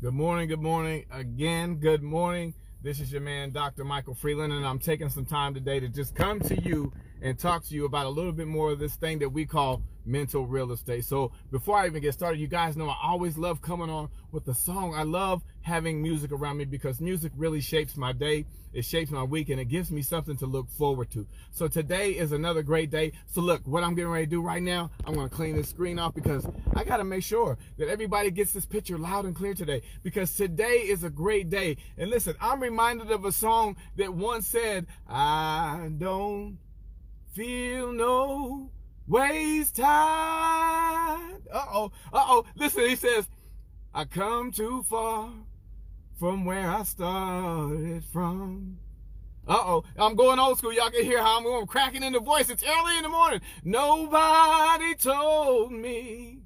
Good morning, good morning. Again, good morning. This is your man, Dr. Michael Freeland, and I'm taking some time today to just come to you and talk to you about a little bit more of this thing that we call mental real estate. So before I even get started, you guys know I always love coming on with a song. I love having music around me because music really shapes my day. It shapes my week and it gives me something to look forward to. So today is another great day. So look, what I'm getting ready to do right now, I'm going to clean this screen off because I got to make sure that everybody gets this picture loud and clear today because today is a great day. And listen, I'm reminded of a song that once said, I don't feel no waste time. Uh-oh, uh-oh. Listen, he says, I come too far from where I started from. Uh-oh, I'm going old school. Y'all can hear how I'm going cracking in the voice. It's early in the morning. Nobody told me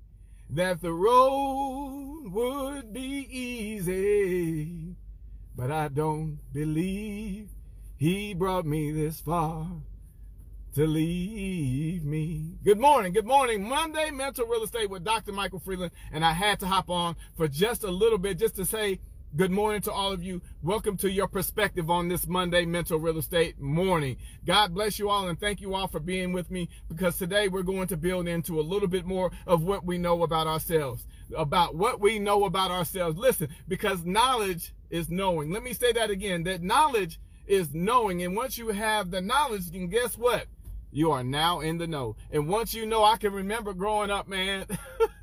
that the road would be easy, but I don't believe he brought me this far to leave me. Good morning. Good morning. Monday Mental Real Estate with Dr. Michael Freeland. And I had to hop on for just a little bit just to say good morning to all of you. Welcome to your perspective on this Monday Mental Real Estate morning. God bless you all and thank you all for being with me because today we're going to build into a little bit more of what we know about ourselves. About what we know about ourselves. Listen, because knowledge is knowing. Let me say that again. That knowledge is knowing. And once you have the knowledge, then guess what? You are now in the know. And once you know, I can remember growing up, man.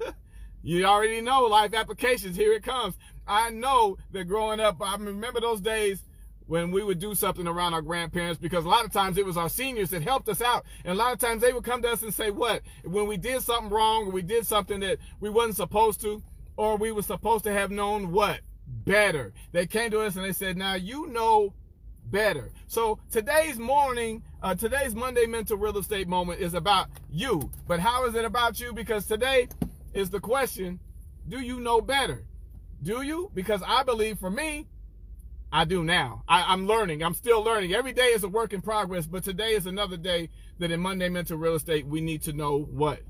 you already know life applications. Here it comes. I know that growing up, I remember those days when we would do something around our grandparents because a lot of times it was our seniors that helped us out. And a lot of times they would come to us and say, what? When we did something wrong or we did something that we wasn't supposed to, or we were supposed to have known what? Better. They came to us and they said, now you know better. So today's morning, uh, today's Monday Mental Real Estate moment is about you. But how is it about you? Because today is the question, do you know better? Do you? Because I believe for me, I do now. I, am learning. I'm still learning. Every day is a work in progress, but today is another day that in Monday Mental Real Estate, we need to know what?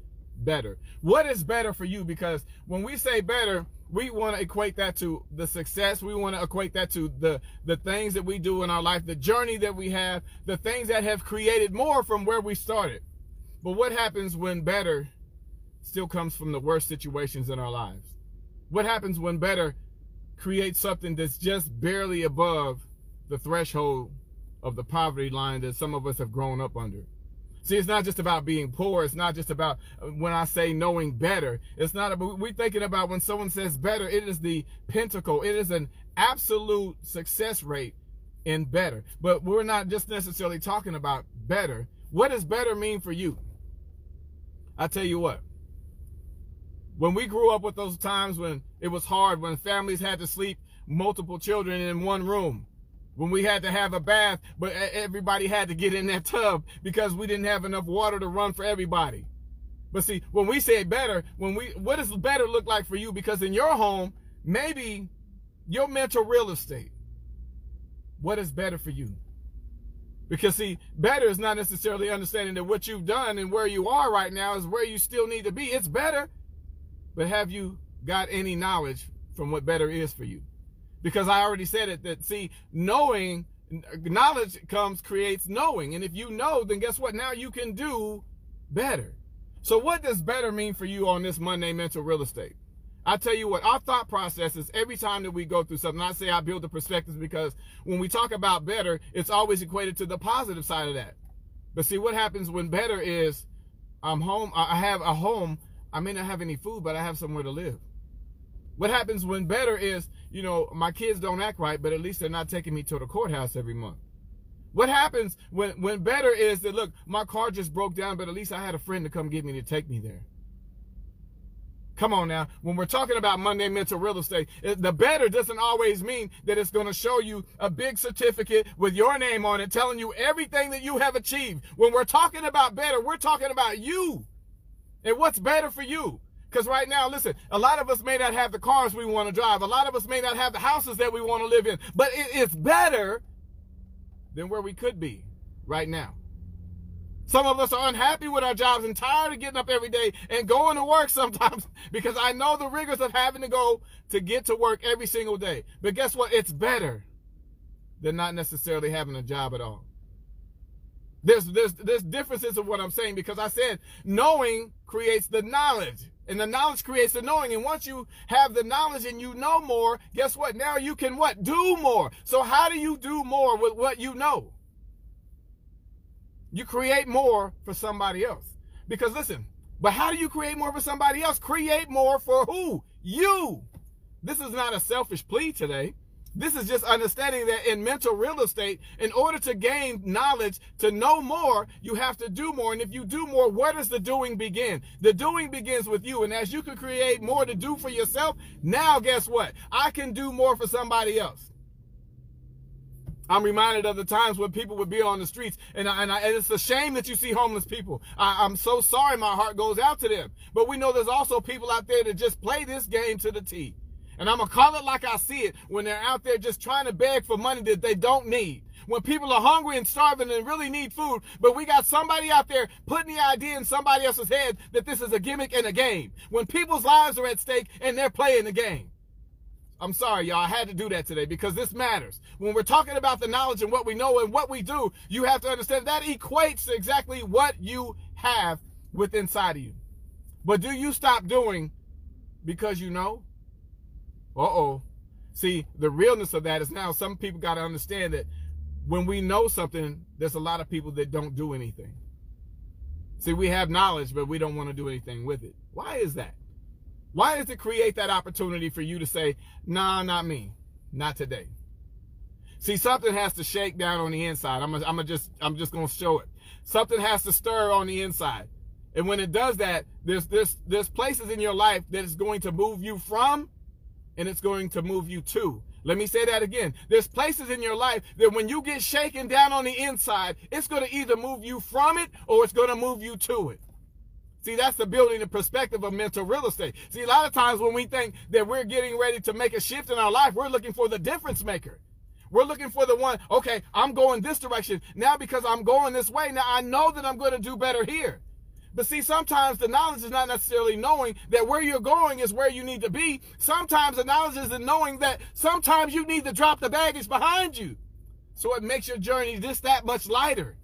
Better. What is better for you? Because when we say better, we want to equate that to the success. We want to equate that to the, the things that we do in our life, the journey that we have, the things that have created more from where we started. But what happens when better still comes from the worst situations in our lives? What happens when better creates something that's just barely above the threshold of the poverty line that some of us have grown up under? See, it's not just about being poor. It's not just about uh, when I say knowing better. It's not about, we're thinking about when someone says better, it is the pinnacle. It is an absolute success rate in better. But we're not just necessarily talking about better. What does better mean for you? I tell you what, when we grew up with those times when it was hard, when families had to sleep multiple children in one room, when we had to have a bath, but everybody had to get in that tub because we didn't have enough water to run for everybody. But see, when we say better, when we, what does better look like for you? Because in your home, maybe your mental real estate, what is better for you? Because see, better is not necessarily understanding that what you've done and where you are right now is where you still need to be. It's better. But have you got any knowledge from what better is for you? Because I already said it that see knowing knowledge comes creates knowing and if you know then guess what now you can do better so what does better mean for you on this Monday mental real estate I tell you what, our thought processes every time that we go through something, I say I build the perspectives because when we talk about better, it's always equated to the positive side of that. But see, what happens when better is I'm home, I have a home, I may not have any food, but I have somewhere to live. What happens when better is, you know, my kids don't act right, but at least they're not taking me to the courthouse every month. What happens when, when better is that, look, my car just broke down, but at least I had a friend to come get me to take me there. Come on now. When we're talking about Monday mental real estate, the better doesn't always mean that it's going to show you a big certificate with your name on it telling you everything that you have achieved. When we're talking about better, we're talking about you and what's better for you. Because right now, listen, a lot of us may not have the cars we want to drive. A lot of us may not have the houses that we want to live in. But it is better than where we could be right now. Some of us are unhappy with our jobs and tired of getting up every day and going to work sometimes because I know the rigors of having to go to get to work every single day. But guess what? It's better than not necessarily having a job at all. There's, there's, there's differences of what I'm saying because I said knowing creates the knowledge. And the knowledge creates the knowing. And once you have the knowledge and you know more, guess what? Now you can what? Do more. So how do you do more with what you know? You create more for somebody else. Because listen, but how do you create more for somebody else? Create more for who? You. This is not a selfish plea today. This is just understanding that in mental real estate, in order to gain knowledge, to know more, you have to do more. And if you do more, where does the doing begin? The doing begins with you. And as you can create more to do for yourself, now guess what? I can do more for somebody else. I'm reminded of the times when people would be on the streets, and, I, and, I, and, it's a shame that you see homeless people. I, I'm so sorry, my heart goes out to them. But we know there's also people out there that just play this game to the T. And I'm going to call it like I see it when they're out there just trying to beg for money that they don't need. When people are hungry and starving and really need food, but we got somebody out there putting the idea in somebody else's head that this is a gimmick and a game. When people's lives are at stake and they're playing the game. I'm sorry, y'all. I had to do that today because this matters. When we're talking about the knowledge and what we know and what we do, you have to understand that equates to exactly what you have within inside of you. But do you stop doing because you know? Uh-oh. See, the realness of that is now some people got to understand that when we know something, there's a lot of people that don't do anything. See, we have knowledge, but we don't want to do anything with it. Why is that? Why does it create that opportunity for you to say, nah, not me, not today? See, something has to shake down on the inside. I'm, I'm just, I'm just going to show it. Something has to stir on the inside. And when it does that, there's, there's, there's places in your life that is going to move you from and it's going to move you to. Let me say that again. There's places in your life that when you get shaken down on the inside, it's going to either move you from it or it's going to move you to it. See, that's the building the perspective of mental real estate. See, a lot of times when we think that we're getting ready to make a shift in our life, we're looking for the difference maker. We're looking for the one, okay, I'm going this direction. Now because I'm going this way, now I know that I'm going to do better here. But see, sometimes the knowledge is not necessarily knowing that where you're going is where you need to be. Sometimes the knowledge is in knowing that sometimes you need to drop the baggage behind you. So it makes your journey just that much lighter.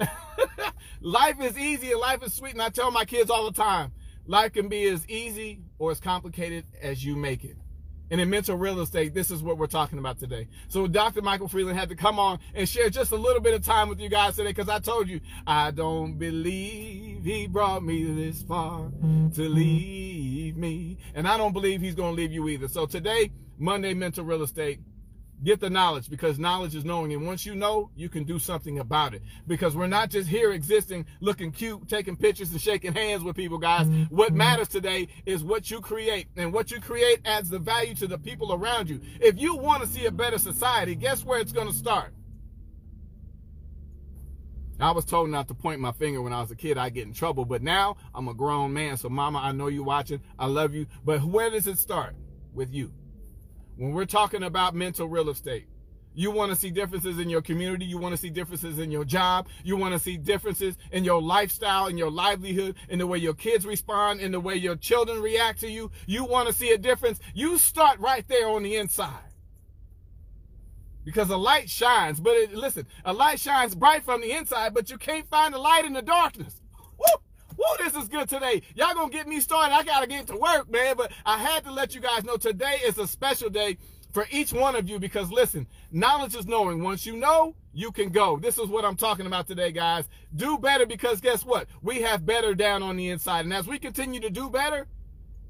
life is easy and life is sweet. And I tell my kids all the time, life can be as easy or as complicated as you make it. And in mental real estate, this is what we're talking about today. So Dr. Michael Freeland had to come on and share just a little bit of time with you guys today because I told you, I don't believe he brought me this far to leave me. And I don't believe he's going to leave you either. So today, Monday Mental Real Estate, Get the knowledge because knowledge is knowing. And once you know, you can do something about it. Because we're not just here existing, looking cute, taking pictures and shaking hands with people, guys. What mm-hmm. matters today is what you create. And what you create adds the value to the people around you. If you want to see a better society, guess where it's going to start? I was told not to point my finger when I was a kid. I get in trouble. But now I'm a grown man. So, mama, I know you're watching. I love you. But where does it start? With you. When we're talking about mental real estate, you want to see differences in your community. You want to see differences in your job. You want to see differences in your lifestyle, in your livelihood, in the way your kids respond, in the way your children react to you. You want to see a difference. You start right there on the inside. Because a light shines, but it, listen, a light shines bright from the inside, but you can't find the light in the darkness. Woo! Woo, this is good today. Y'all gonna get me started. I gotta get to work, man. But I had to let you guys know today is a special day for each one of you because listen, knowledge is knowing. Once you know, you can go. This is what I'm talking about today, guys. Do better because guess what? We have better down on the inside. And as we continue to do better,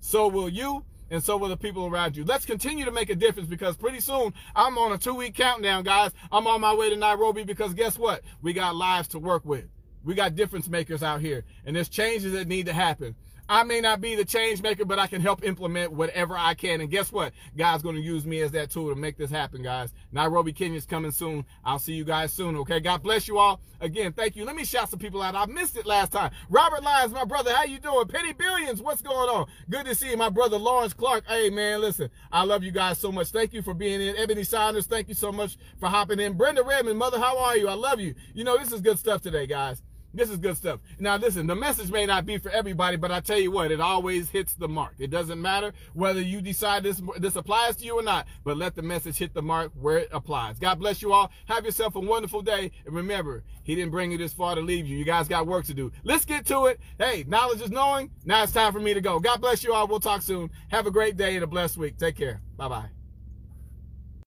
so will you and so will the people around you. Let's continue to make a difference because pretty soon I'm on a two week countdown, guys. I'm on my way to Nairobi because guess what? We got lives to work with. We got difference makers out here, and there's changes that need to happen. I may not be the change maker, but I can help implement whatever I can. And guess what? God's going to use me as that tool to make this happen, guys. Nairobi, Kenya is coming soon. I'll see you guys soon, okay? God bless you all. Again, thank you. Let me shout some people out. I missed it last time. Robert Lyons, my brother, how you doing? Penny Billions, what's going on? Good to see you, my brother Lawrence Clark. Hey, man, listen, I love you guys so much. Thank you for being in. Ebony Saunders, thank you so much for hopping in. Brenda Redmond, mother, how are you? I love you. You know, this is good stuff today, guys. This is good stuff. Now, listen, the message may not be for everybody, but I tell you what, it always hits the mark. It doesn't matter whether you decide this this applies to you or not, but let the message hit the mark where it applies. God bless you all. Have yourself a wonderful day. And remember, He didn't bring you this far to leave you. You guys got work to do. Let's get to it. Hey, knowledge is knowing. Now it's time for me to go. God bless you all. We'll talk soon. Have a great day and a blessed week. Take care. Bye bye.